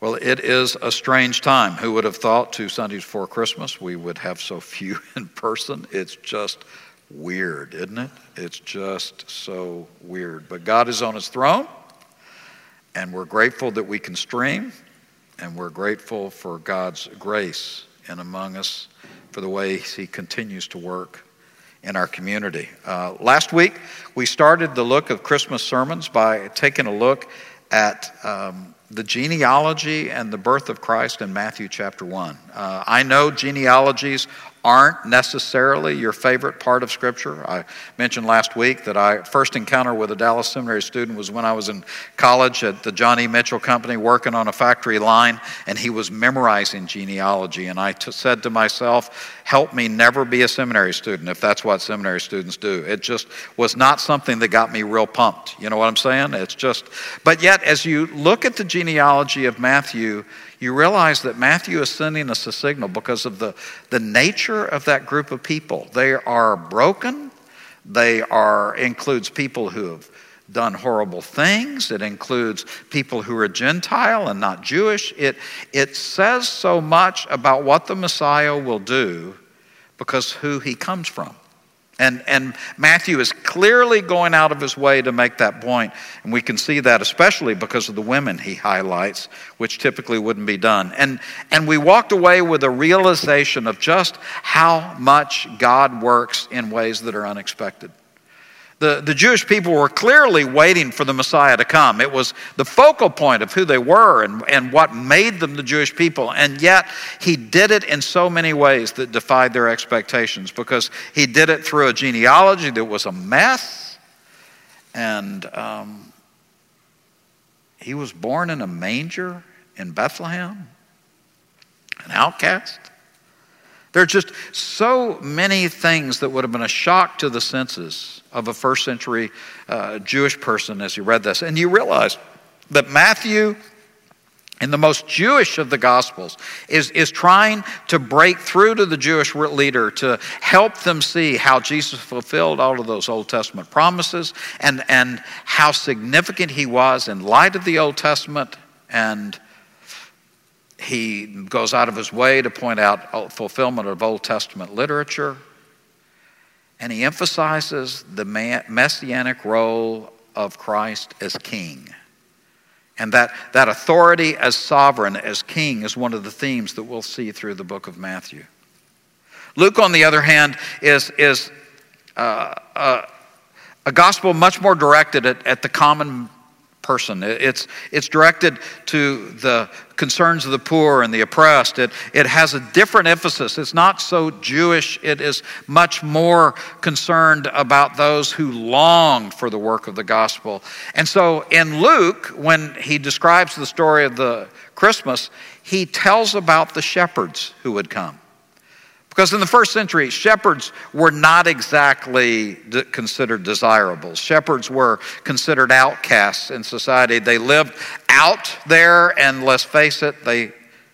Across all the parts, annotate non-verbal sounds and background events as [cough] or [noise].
Well, it is a strange time. Who would have thought two Sundays before Christmas we would have so few [laughs] in person? It's just weird, isn't it? It's just so weird. But God is on his throne, and we're grateful that we can stream, and we're grateful for God's grace in among us for the way he continues to work in our community. Uh, last week, we started the look of Christmas sermons by taking a look at um, the genealogy and the birth of Christ in Matthew chapter 1. Uh, I know genealogies aren't necessarily your favorite part of Scripture. I mentioned last week that I first encounter with a Dallas Seminary student was when I was in college at the John E. Mitchell Company working on a factory line, and he was memorizing genealogy. And I t- said to myself, help me never be a seminary student if that's what seminary students do. It just was not something that got me real pumped. You know what I'm saying? It's just, but yet, as you look at the genealogy of Matthew, you realize that Matthew is sending us a signal because of the, the nature of that group of people. They are broken. They are includes people who have done horrible things. It includes people who are Gentile and not Jewish. It, it says so much about what the Messiah will do because who he comes from. And, and Matthew is clearly going out of his way to make that point, and we can see that especially because of the women he highlights, which typically wouldn't be done. And, and we walked away with a realization of just how much God works in ways that are unexpected. The, the Jewish people were clearly waiting for the Messiah to come. It was the focal point of who they were and, and what made them the Jewish people. And yet, he did it in so many ways that defied their expectations because he did it through a genealogy that was a mess. And um, he was born in a manger in Bethlehem, an outcast. There are just so many things that would have been a shock to the senses of a first century uh, Jewish person as you read this. And you realize that Matthew, in the most Jewish of the Gospels, is, is trying to break through to the Jewish leader to help them see how Jesus fulfilled all of those Old Testament promises and, and how significant he was in light of the Old Testament and he goes out of his way to point out fulfillment of Old Testament literature. And he emphasizes the messianic role of Christ as king. And that, that authority as sovereign, as king, is one of the themes that we'll see through the book of Matthew. Luke, on the other hand, is, is uh, uh, a gospel much more directed at, at the common person. It's, it's directed to the concerns of the poor and the oppressed. It, it has a different emphasis. It's not so Jewish, it is much more concerned about those who long for the work of the gospel. And so in Luke, when he describes the story of the Christmas, he tells about the shepherds who would come. Because in the first century, shepherds were not exactly considered desirable. Shepherds were considered outcasts in society. They lived out there, and let's face it, they,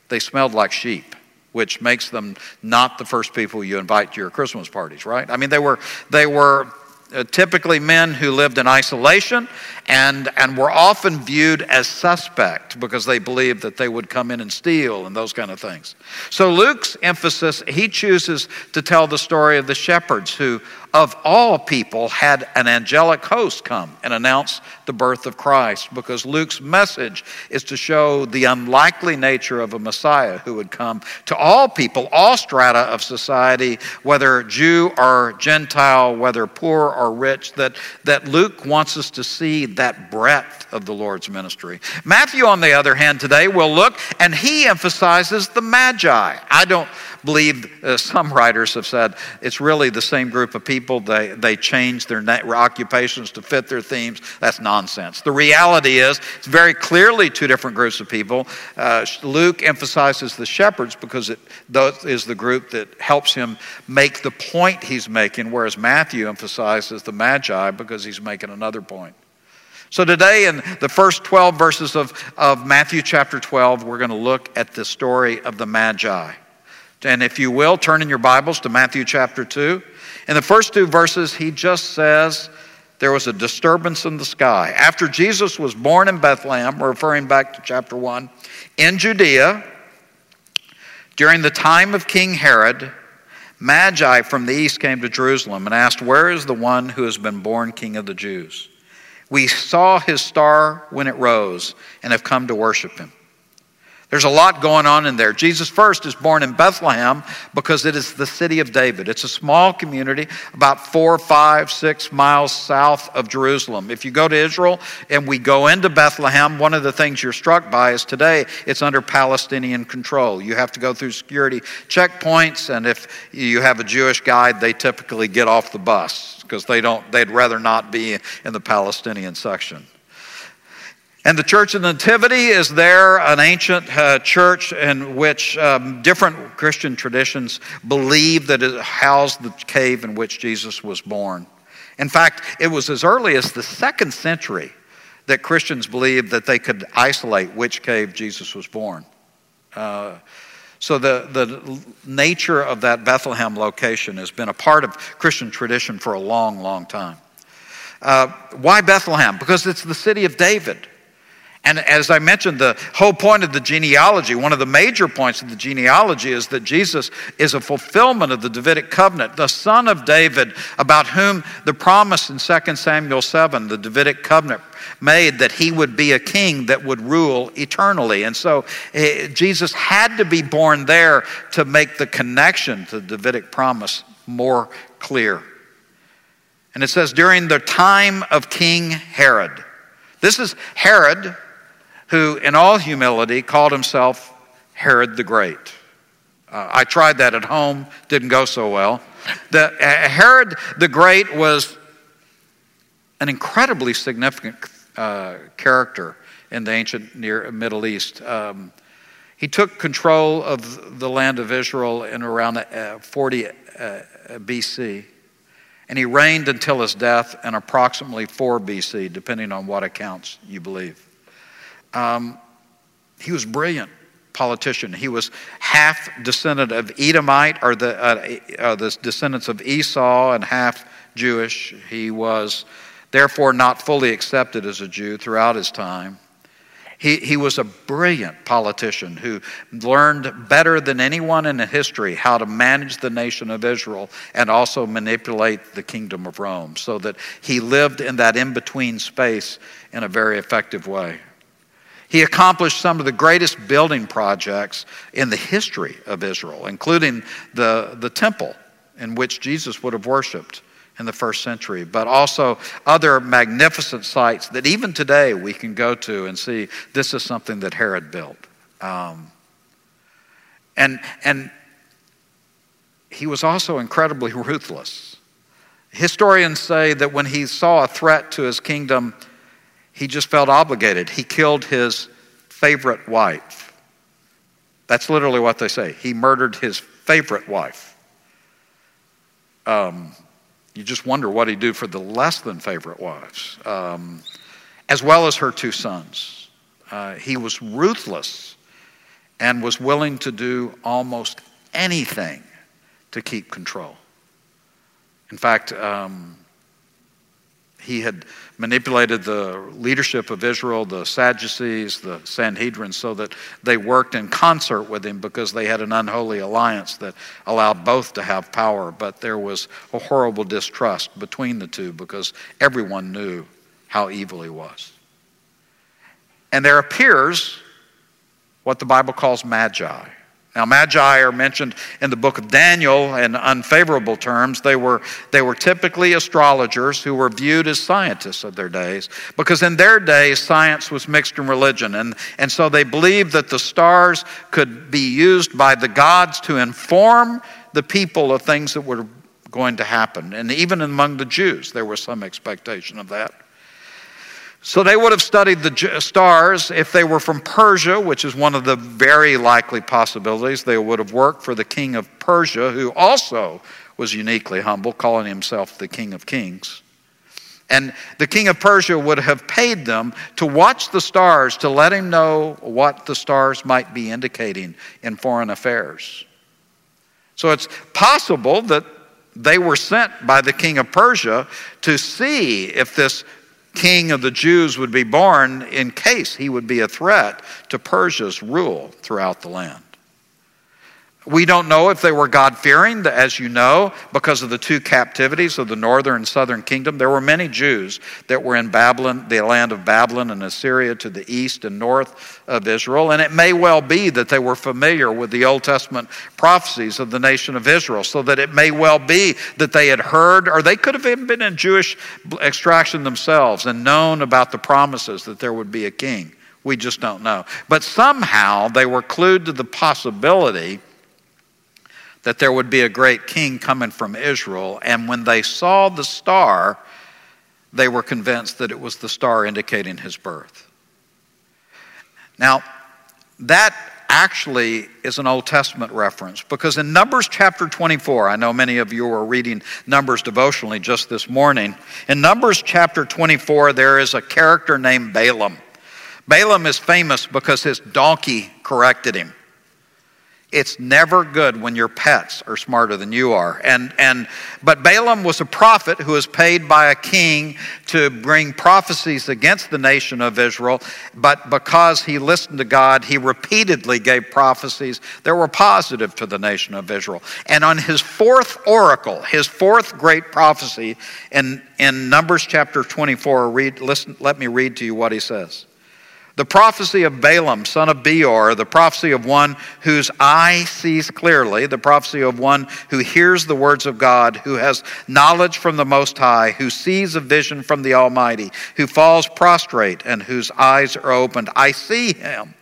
they smelled like sheep, which makes them not the first people you invite to your Christmas parties, right? I mean, they were, they were uh, typically men who lived in isolation and, and were often viewed as suspect because they believed that they would come in and steal and those kind of things. So Luke's emphasis, he chooses to tell the story of the shepherds who, of all people, had an angelic host come and announce the birth of Christ because Luke's message is to show the unlikely nature of a Messiah who would come to all people, all strata of society, whether Jew or Gentile, whether poor or rich, that, that Luke wants us to see that breadth of the Lord's ministry. Matthew, on the other hand, today will look and he emphasizes the Magi. I don't believe uh, some writers have said it's really the same group of people. They, they change their occupations to fit their themes. That's nonsense. The reality is, it's very clearly two different groups of people. Uh, Luke emphasizes the shepherds because it is the group that helps him make the point he's making, whereas Matthew emphasizes the Magi because he's making another point. So, today, in the first 12 verses of, of Matthew chapter 12, we're going to look at the story of the Magi. And if you will, turn in your Bibles to Matthew chapter 2. In the first two verses, he just says there was a disturbance in the sky. After Jesus was born in Bethlehem, referring back to chapter 1, in Judea, during the time of King Herod, Magi from the east came to Jerusalem and asked, Where is the one who has been born King of the Jews? We saw his star when it rose and have come to worship him. There's a lot going on in there. Jesus first is born in Bethlehem because it is the city of David. It's a small community about four, five, six miles south of Jerusalem. If you go to Israel and we go into Bethlehem, one of the things you're struck by is today it's under Palestinian control. You have to go through security checkpoints, and if you have a Jewish guide, they typically get off the bus because they don't, they'd rather not be in the Palestinian section. And the Church of the Nativity is there, an ancient uh, church in which um, different Christian traditions believe that it housed the cave in which Jesus was born. In fact, it was as early as the second century that Christians believed that they could isolate which cave Jesus was born. Uh, so the, the nature of that Bethlehem location has been a part of Christian tradition for a long, long time. Uh, why Bethlehem? Because it's the city of David. And as I mentioned, the whole point of the genealogy, one of the major points of the genealogy is that Jesus is a fulfillment of the Davidic covenant, the son of David, about whom the promise in 2 Samuel 7, the Davidic covenant, made that he would be a king that would rule eternally. And so eh, Jesus had to be born there to make the connection to the Davidic promise more clear. And it says, during the time of King Herod. This is Herod who, in all humility, called himself Herod the Great. Uh, I tried that at home, didn't go so well. The, uh, Herod the Great was an incredibly significant uh, character in the ancient Near Middle East. Um, he took control of the land of Israel in around uh, 40 uh, BC, and he reigned until his death in approximately 4 BC, depending on what accounts you believe. Um, he was brilliant politician. He was half descendant of Edomite, or the, uh, uh, the descendants of Esau, and half Jewish. He was therefore not fully accepted as a Jew throughout his time. He, he was a brilliant politician who learned better than anyone in history how to manage the nation of Israel and also manipulate the kingdom of Rome so that he lived in that in between space in a very effective way. He accomplished some of the greatest building projects in the history of Israel, including the, the temple in which Jesus would have worshiped in the first century, but also other magnificent sites that even today we can go to and see this is something that Herod built. Um, and, and he was also incredibly [laughs] ruthless. Historians say that when he saw a threat to his kingdom, he just felt obligated. He killed his favorite wife. That's literally what they say. He murdered his favorite wife. Um, you just wonder what he'd do for the less than favorite wives, um, as well as her two sons. Uh, he was ruthless and was willing to do almost anything to keep control. In fact, um, he had manipulated the leadership of Israel, the Sadducees, the Sanhedrin, so that they worked in concert with him because they had an unholy alliance that allowed both to have power. But there was a horrible distrust between the two because everyone knew how evil he was. And there appears what the Bible calls magi. Now, magi are mentioned in the book of Daniel in unfavorable terms. They were, they were typically astrologers who were viewed as scientists of their days because in their days, science was mixed in religion. And, and so they believed that the stars could be used by the gods to inform the people of things that were going to happen. And even among the Jews, there was some expectation of that. So they would have studied the stars if they were from Persia, which is one of the very likely possibilities. They would have worked for the king of Persia, who also was uniquely humble, calling himself the king of kings. And the king of Persia would have paid them to watch the stars to let him know what the stars might be indicating in foreign affairs. So it's possible that they were sent by the king of Persia to see if this king of the Jews would be born in case he would be a threat to Persia's rule throughout the land. We don't know if they were God fearing, as you know, because of the two captivities of the northern and southern kingdom. There were many Jews that were in Babylon, the land of Babylon and Assyria to the east and north of Israel. And it may well be that they were familiar with the Old Testament prophecies of the nation of Israel, so that it may well be that they had heard, or they could have even been in Jewish extraction themselves and known about the promises that there would be a king. We just don't know. But somehow they were clued to the possibility that there would be a great king coming from Israel. And when they saw the star, they were convinced that it was the star indicating his birth. Now, that actually is an Old Testament reference because in Numbers chapter 24, I know many of you are reading Numbers devotionally just this morning. In Numbers chapter 24, there is a character named Balaam. Balaam is famous because his donkey corrected him. It's never good when your pets are smarter than you are. And, and, but Balaam was a prophet who was paid by a king to bring prophecies against the nation of Israel. But because he listened to God, he repeatedly gave prophecies that were positive to the nation of Israel. And on his fourth oracle, his fourth great prophecy in, in Numbers chapter 24, read, listen, let me read to you what he says. The prophecy of Balaam, son of Beor, the prophecy of one whose eye sees clearly, the prophecy of one who hears the words of God, who has knowledge from the Most High, who sees a vision from the Almighty, who falls prostrate and whose eyes are opened. I see him,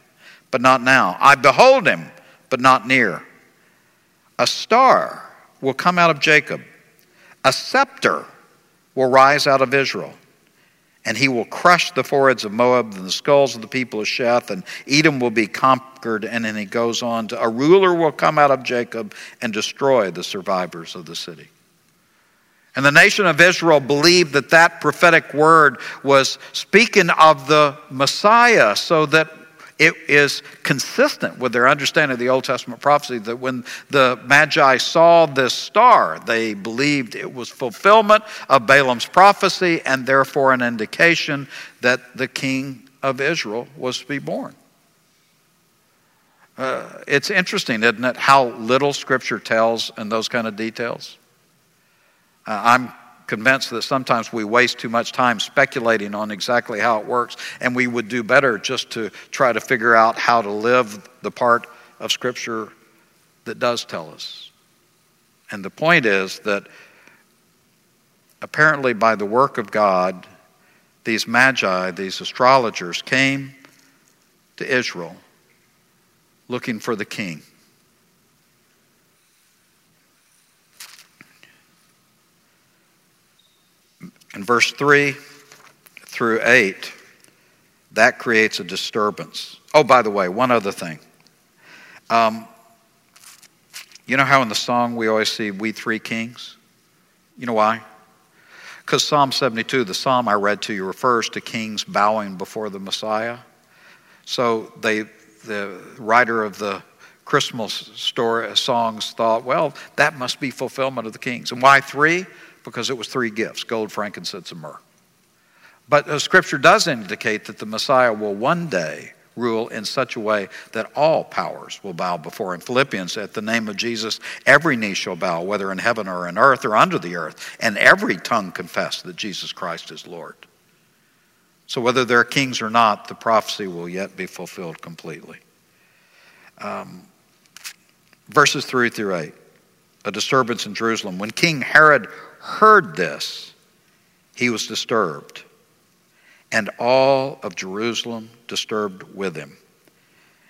but not now. I behold him, but not near. A star will come out of Jacob, a scepter will rise out of Israel and he will crush the foreheads of Moab and the skulls of the people of Sheth, and Edom will be conquered. And then he goes on to a ruler will come out of Jacob and destroy the survivors of the city. And the nation of Israel believed that that prophetic word was speaking of the Messiah, so that it is consistent with their understanding of the Old Testament prophecy that when the Magi saw this star, they believed it was fulfillment of Balaam's prophecy and therefore an indication that the king of Israel was to be born. Uh, it's interesting, isn't it, how little Scripture tells in those kind of details? Uh, I'm convinced that sometimes we waste too much time speculating on exactly how it works, and we would do better just to try to figure out how to live the part of Scripture that does tell us. And the point is that apparently, by the work of God, these magi, these astrologers, came to Israel looking for the king. In verse 3 through 8, that creates a disturbance. Oh, by the way, one other thing. Um, you know how in the song we always see We Three Kings? You know why? Because Psalm 72, the psalm I read to you, refers to kings bowing before the Messiah. So they, the writer of the Christmas story songs thought, well, that must be fulfillment of the kings. And why three? Because it was three gifts gold, frankincense, and myrrh. But scripture does indicate that the Messiah will one day rule in such a way that all powers will bow before him. Philippians, at the name of Jesus, every knee shall bow, whether in heaven or in earth or under the earth, and every tongue confess that Jesus Christ is Lord. So, whether they're kings or not, the prophecy will yet be fulfilled completely. Um, verses 3 through 8 a disturbance in Jerusalem. When King Herod heard this, he was disturbed, and all of Jerusalem disturbed with him.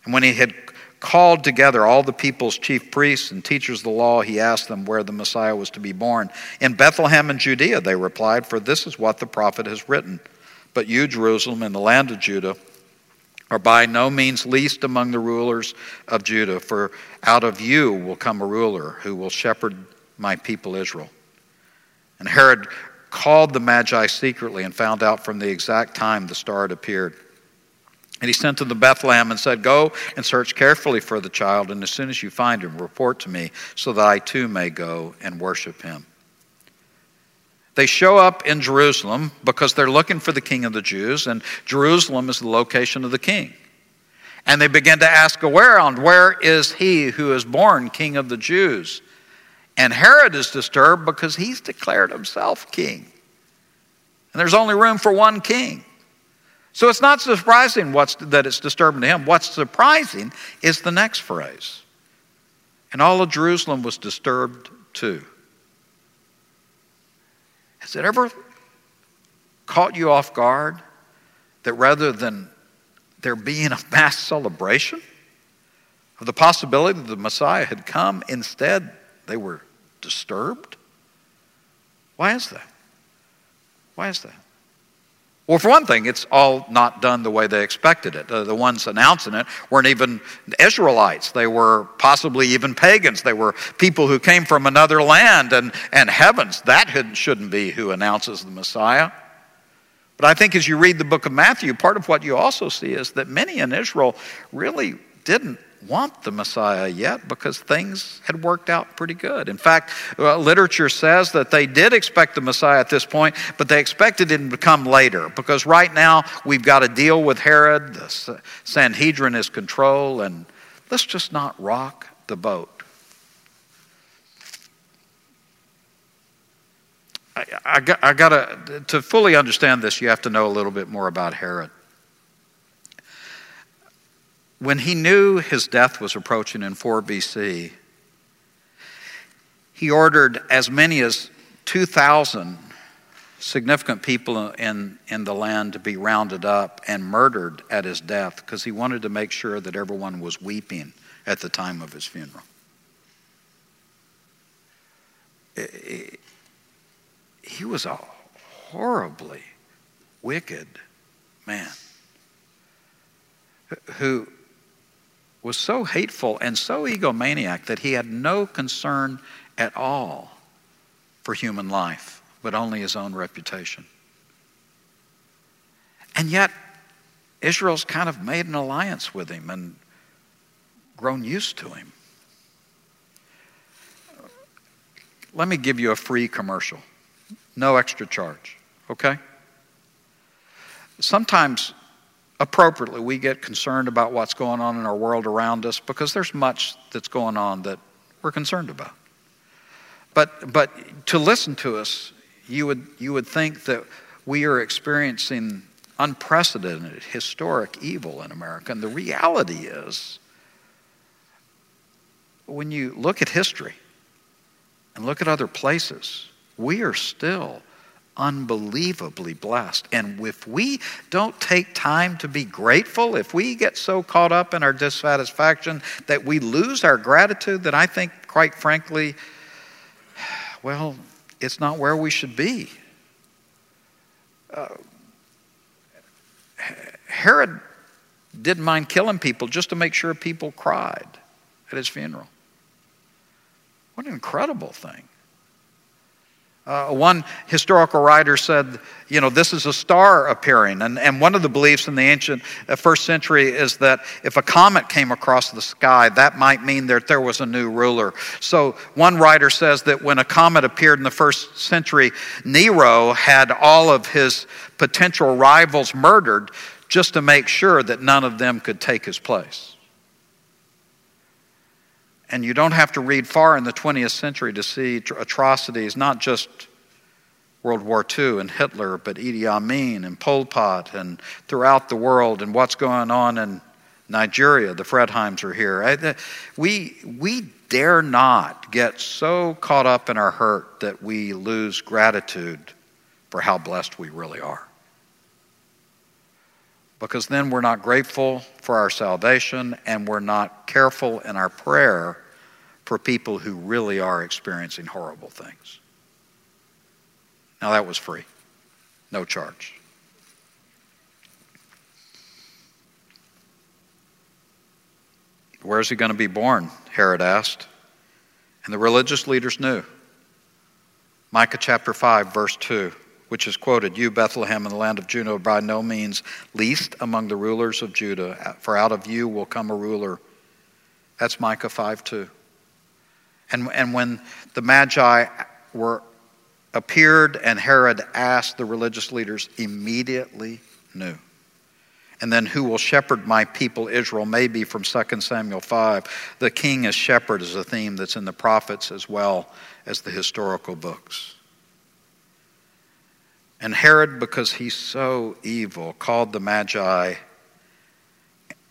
And when he had called together all the people's chief priests and teachers of the law, he asked them where the Messiah was to be born. In Bethlehem in Judea, they replied, for this is what the prophet has written. But you, Jerusalem, in the land of Judah, are by no means least among the rulers of Judah, for out of you will come a ruler who will shepherd my people Israel. And Herod called the Magi secretly and found out from the exact time the star had appeared. And he sent them to Bethlehem and said, Go and search carefully for the child, and as soon as you find him, report to me, so that I too may go and worship him. They show up in Jerusalem because they're looking for the king of the Jews, and Jerusalem is the location of the king. And they begin to ask around, where is he who is born king of the Jews? And Herod is disturbed because he's declared himself king. And there's only room for one king. So it's not surprising that it's disturbing to him. What's surprising is the next phrase. And all of Jerusalem was disturbed too. Has it ever caught you off guard that rather than there being a mass celebration of the possibility that the Messiah had come, instead they were disturbed? Why is that? Why is that? Well, for one thing, it's all not done the way they expected it. Uh, the ones announcing it weren't even Israelites. They were possibly even pagans. They were people who came from another land and, and heavens. That shouldn't be who announces the Messiah. But I think as you read the book of Matthew, part of what you also see is that many in Israel really didn't want the Messiah yet because things had worked out pretty good. In fact, uh, literature says that they did expect the Messiah at this point, but they expected him to come later because right now we've got to deal with Herod, the Sanhedrin is control, and let's just not rock the boat. I, I, I got to, to fully understand this, you have to know a little bit more about Herod. When he knew his death was approaching in 4 BC, he ordered as many as 2,000 significant people in, in the land to be rounded up and murdered at his death because he wanted to make sure that everyone was weeping at the time of his funeral. He was a horribly wicked man who was so hateful and so egomaniac that he had no concern at all for human life, but only his own reputation. And yet, Israel's kind of made an alliance with him and grown used to him. Let me give you a free commercial, no extra charge, okay? Sometimes appropriately, we get concerned about what's going on in our world around us because there's much that's going on that we're concerned about. But, but to listen to us, you would, you would think that we are experiencing unprecedented, historic evil in America. And the reality is, when you look at history and look at other places, we are still unbelievably blessed. And if we don't take time to be grateful, if we get so caught up in our dissatisfaction that we lose our gratitude, then I think, quite frankly, well, it's not where we should be. Uh, Herod didn't mind killing people just to make sure people cried at his funeral. What an incredible thing. Uh, one historical writer said, you know, this is a star appearing. And, and one of the beliefs in the ancient uh, first century is that if a comet came across the sky, that might mean that there was a new ruler. So one writer says that when a comet appeared in the first century, Nero had all of his potential rivals murdered just to make sure that none of them could take his place. And you don't have to read far in the 20th century to see atrocities, not just World War II and Hitler, but Idi Amin and Pol Pot and throughout the world and what's going on in Nigeria. The Fredheims are here. We, we dare not get so caught up in our hurt that we lose gratitude for how blessed we really are because then we're not grateful for our salvation and we're not careful in our prayer for people who really are experiencing horrible things. Now, that was free, no charge. Where's he going to be born? Herod asked. And the religious leaders knew. Micah chapter 5, verse 2 which is quoted You, Bethlehem, in the land of Judah, by no means least among the rulers of Judah, for out of you will come a ruler. That's Micah 5 2. And, and when the Magi were appeared and Herod asked, the religious leaders immediately knew. And then, who will shepherd my people Israel? Maybe from 2 Samuel 5. The king as shepherd is a theme that's in the prophets as well as the historical books. And Herod, because he's so evil, called the Magi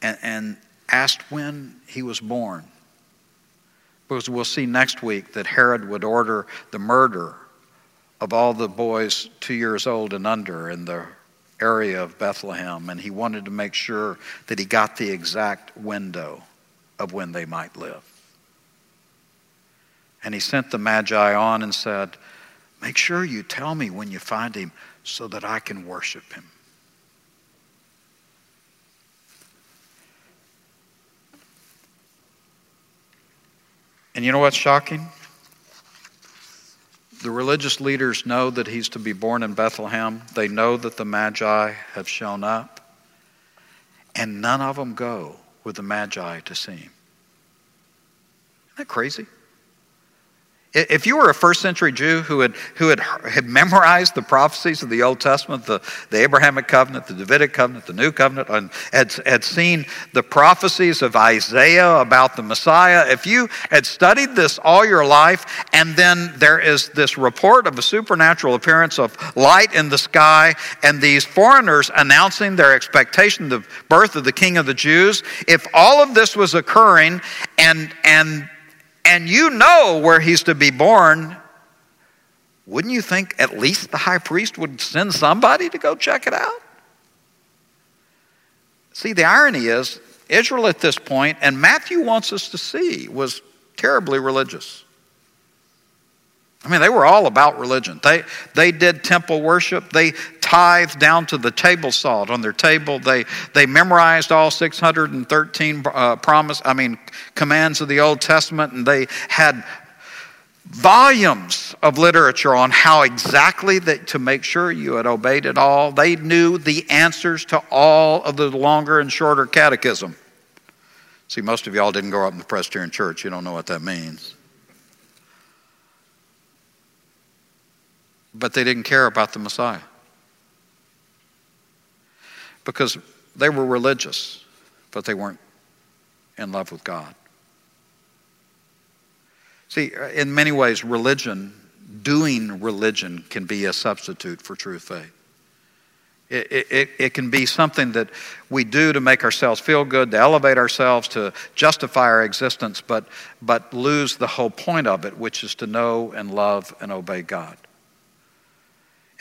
and, and asked when he was born. Because we'll see next week that Herod would order the murder of all the boys two years old and under in the area of Bethlehem, and he wanted to make sure that he got the exact window of when they might live. And he sent the Magi on and said, Make sure you tell me when you find him so that I can worship him. And you know what's shocking? The religious leaders know that he's to be born in Bethlehem. They know that the Magi have shown up. And none of them go with the Magi to see him. Isn't that crazy? If you were a first century Jew who had, who had, had memorized the prophecies of the Old Testament, the, the Abrahamic covenant, the Davidic covenant, the New covenant, and had, had seen the prophecies of Isaiah about the Messiah, if you had studied this all your life, and then there is this report of a supernatural appearance of light in the sky, and these foreigners announcing their expectation of the birth of the King of the Jews, if all of this was occurring and, and and you know where he's to be born, wouldn't you think at least the high priest would send somebody to go check it out? See, the irony is, Israel at this point, and Matthew wants us to see, was terribly religious. I mean, they were all about religion. They, they did temple worship. They tithed down to the table salt on their table. They, they memorized all 613 uh, promise, I mean, commands of the Old Testament, and they had volumes of literature on how exactly that to make sure you had obeyed it all. They knew the answers to all of the longer and shorter catechism. See, most of y'all didn't grow up in the Presbyterian church. You don't know what that means. But they didn't care about the Messiah because they were religious, but they weren't in love with God. See, uh, in many ways, religion, doing religion, can be a substitute for true faith. It, it, it, can be something that we do to make ourselves feel good, to elevate ourselves, to justify our existence, but, but lose the whole point of it, which is to know and love and obey God.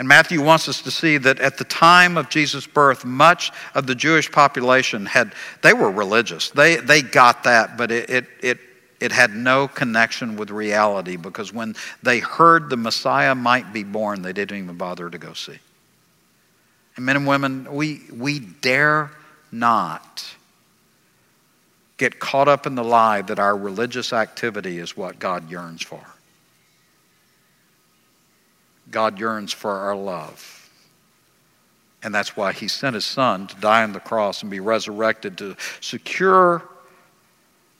And Matthew wants us to see that at the time of Jesus' birth, much of the Jewish population had, they were religious. They, they got that, but it, it, it, it had no connection with reality because when they heard the Messiah might be born, they didn't even bother to go see. And men and women, we, we dare not get caught up in the lie that our religious activity is what God yearns for. God yearns for our love. And that's why he sent his son to die on the cross and be resurrected to secure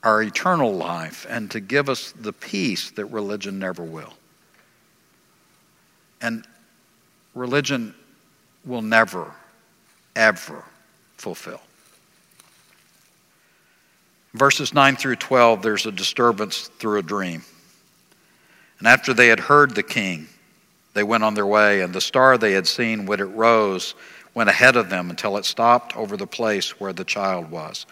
our eternal life and to give us the peace that religion never will. And religion will never, ever fulfill. Verses 9 through 12, there's a disturbance through a dream. And after they had heard the king, they went on their way, and the star they had seen when it rose went ahead of them until it stopped over the place where the child was.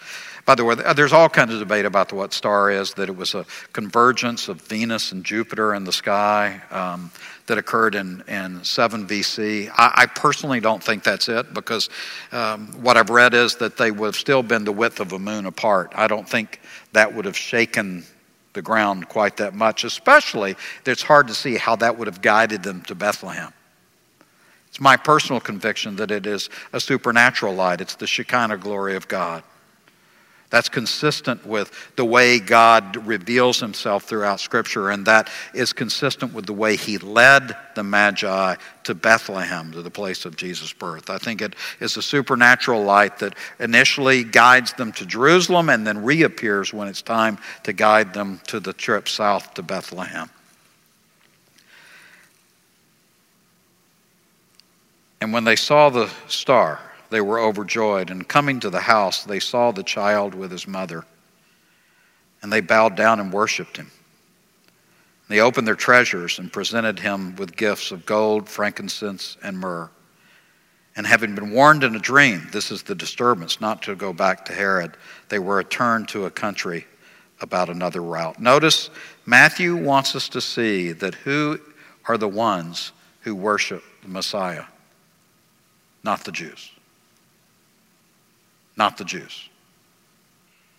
By the way, there's all kinds of debate about what star is, that it was a convergence of Venus and Jupiter in the sky um, that occurred in, in 7 BC. I, I, personally don't think that's it because um, what I've read is that they would have still been the width of a moon apart. I don't think that would have shaken the ground quite that much, especially it's hard to see how that would have guided them to Bethlehem. It's my personal conviction that it is a supernatural light, it's the Shekinah glory of God. That's consistent with the way God reveals himself throughout Scripture, and that is consistent with the way he led the Magi to Bethlehem, to the place of Jesus' birth. I think it is a supernatural light that initially guides them to Jerusalem and then reappears when it's time to guide them to the trip south to Bethlehem. And when they saw the star, they were overjoyed. And coming to the house, they saw the child with his mother. And they bowed down and worshiped him. They opened their treasures and presented him with gifts of gold, frankincense, and myrrh. And having been warned in a dream, this is the disturbance, not to go back to Herod, they were returned to a country about another route. Notice Matthew wants us to see that who are the ones who worship the Messiah? Not the Jews. Not the Jews.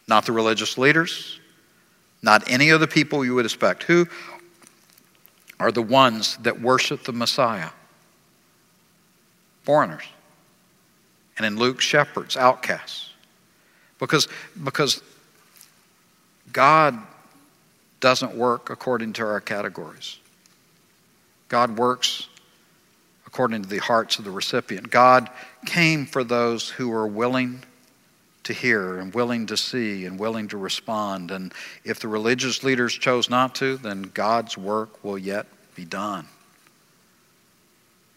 Not the religious leaders. Not any of the people you would expect. Who are the ones that worship the Messiah? Foreigners. And in Luke, shepherds, outcasts. Because, because God doesn't work according to our categories. God works according to the hearts of the recipient. God came for those who are willing to hear and willing to see and willing to respond. And if the religious leaders chose not to, then God's work will yet be done.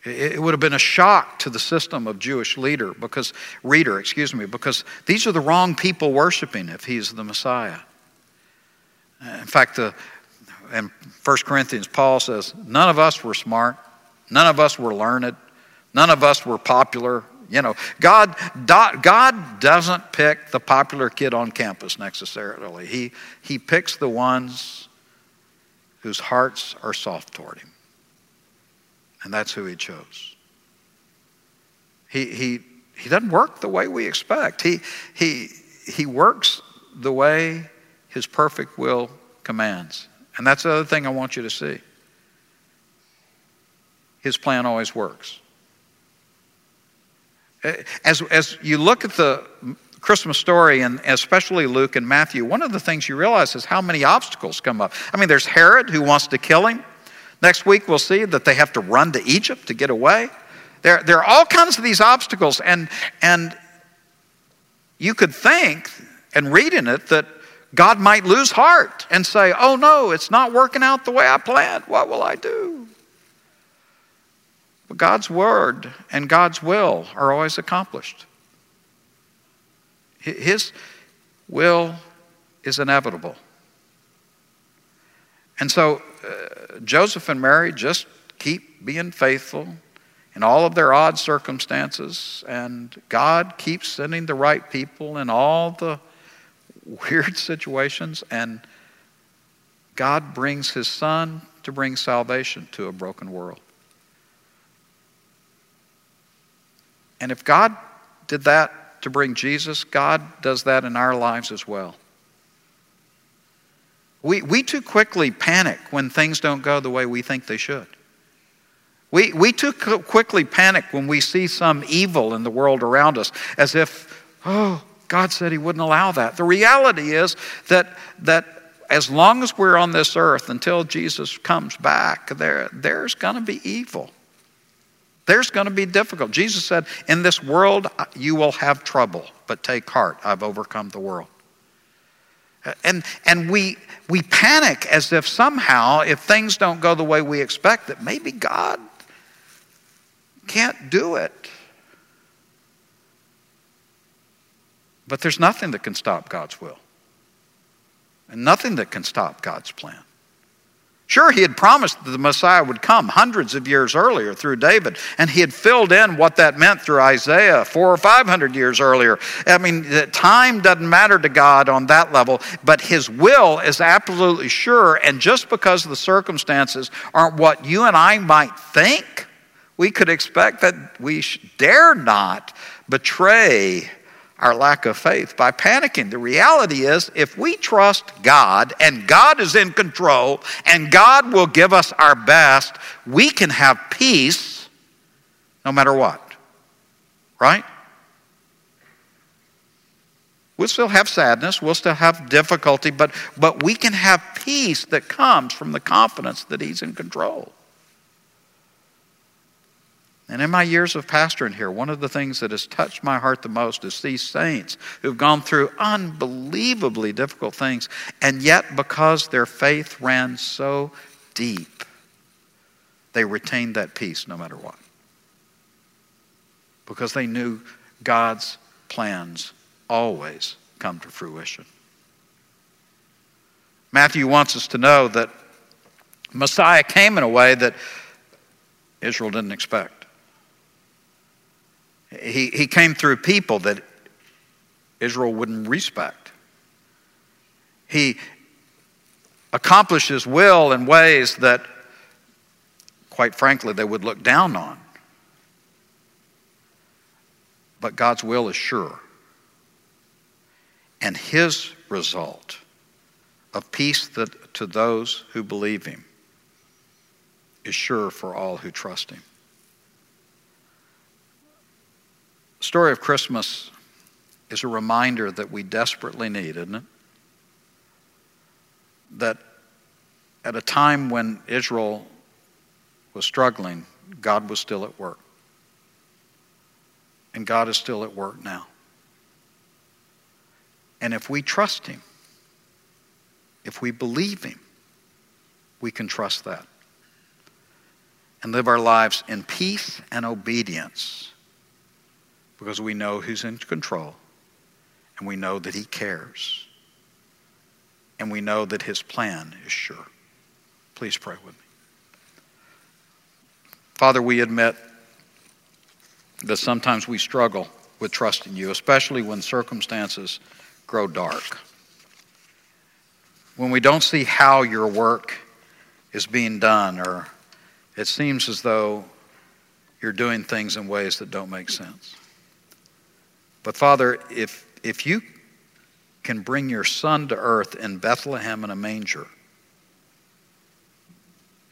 It would have been a shock to the system of Jewish leader because reader, excuse me, because these are the wrong people worshiping if he's the Messiah. In fact, the, in 1 Corinthians, Paul says, None of us were smart, none of us were learned, none of us were popular. You know, God, God doesn't pick the popular kid on campus necessarily. He, he picks the ones whose hearts are soft toward Him. And that's who He chose. He, he, he doesn't work the way we expect, he, he, he works the way His perfect will commands. And that's the other thing I want you to see. His plan always works. Uh, as, as you look at the Christmas story, and especially Luke and Matthew, one of the things you realize is how many obstacles come up. I mean, there's Herod who wants to kill him. Next week, we'll see that they have to run to Egypt to get away. There, there are all kinds of these obstacles, and, and you could think and read in it that God might lose heart and say, Oh no, it's not working out the way I planned. What will I do? But God's word and God's will are always accomplished. His will is inevitable. And so uh, Joseph and Mary just keep being faithful in all of their odd circumstances, and God keeps sending the right people in all the weird [laughs] situations, and God brings His Son to bring salvation to a broken world. And if God did that to bring Jesus, God does that in our lives as well. We, we too quickly panic when things don't go the way we think they should. We, we too quickly panic when we see some evil in the world around us as if, oh, God said He wouldn't allow that. The reality is that, that as long as we're on this earth until Jesus comes back, there, there's going to be evil. There's going to be difficult. Jesus said, In this world uh, you will have trouble, but take heart, I've overcome the world. And, and we, we panic as if somehow, if things don't go the way we expect, that maybe God can't do it. But there's nothing that can stop God's will, and nothing that can stop God's plan. Sure, he had promised that the Messiah would come hundreds of years earlier through David, and he had filled in what that meant through Isaiah four or five hundred years earlier. I mean, time doesn't matter to God on that level, but his will is absolutely sure, and just because the circumstances aren't what you and I might think, we could expect that we dare not betray our lack of faith by panicking. The reality is, if we trust God and God is in control and God will give us our best, we can have peace no matter what. Right? We'll still have sadness, we'll still have difficulty, but, but we can have peace that comes from the confidence that He's in control. And in my years of pastoring here, one of the things that has touched my heart the most is these saints who've gone through unbelievably difficult things, and yet because their faith ran so deep, they retained that peace no matter what. because they knew God's plans always come to fruition. Matthew wants us to know that Messiah came in a way that Israel didn't expect. He, he came through people that Israel wouldn't respect. He accomplished his will in ways that, quite frankly, they would look down on. But God's will is sure. And his result of peace that, to those who believe him is sure for all who trust him. The story of Christmas is a reminder that we desperately need, isn't it? That at a time when Israel was struggling, God was still at work. And God is still at work now. And if we trust Him, if we believe Him, we can trust that and live our lives in peace and obedience because we know who's in control and we know that He cares and we know that His plan is sure. Please pray with me. Father, we admit that sometimes we struggle with trusting you, especially when circumstances grow dark. When we don't see how your work is being done, or it seems as though you're doing things in ways that don't make sense. But Father, if, if you can bring your son to earth in Bethlehem in a manger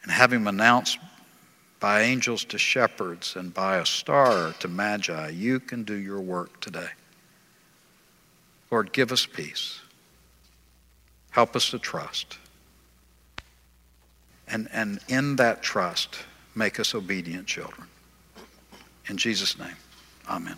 and have him announced by angels to shepherds and by a star to magi, you can do your work today. Lord, give us peace. Help us to trust. And, and in that trust, make us obedient children. In Jesus' name, amen.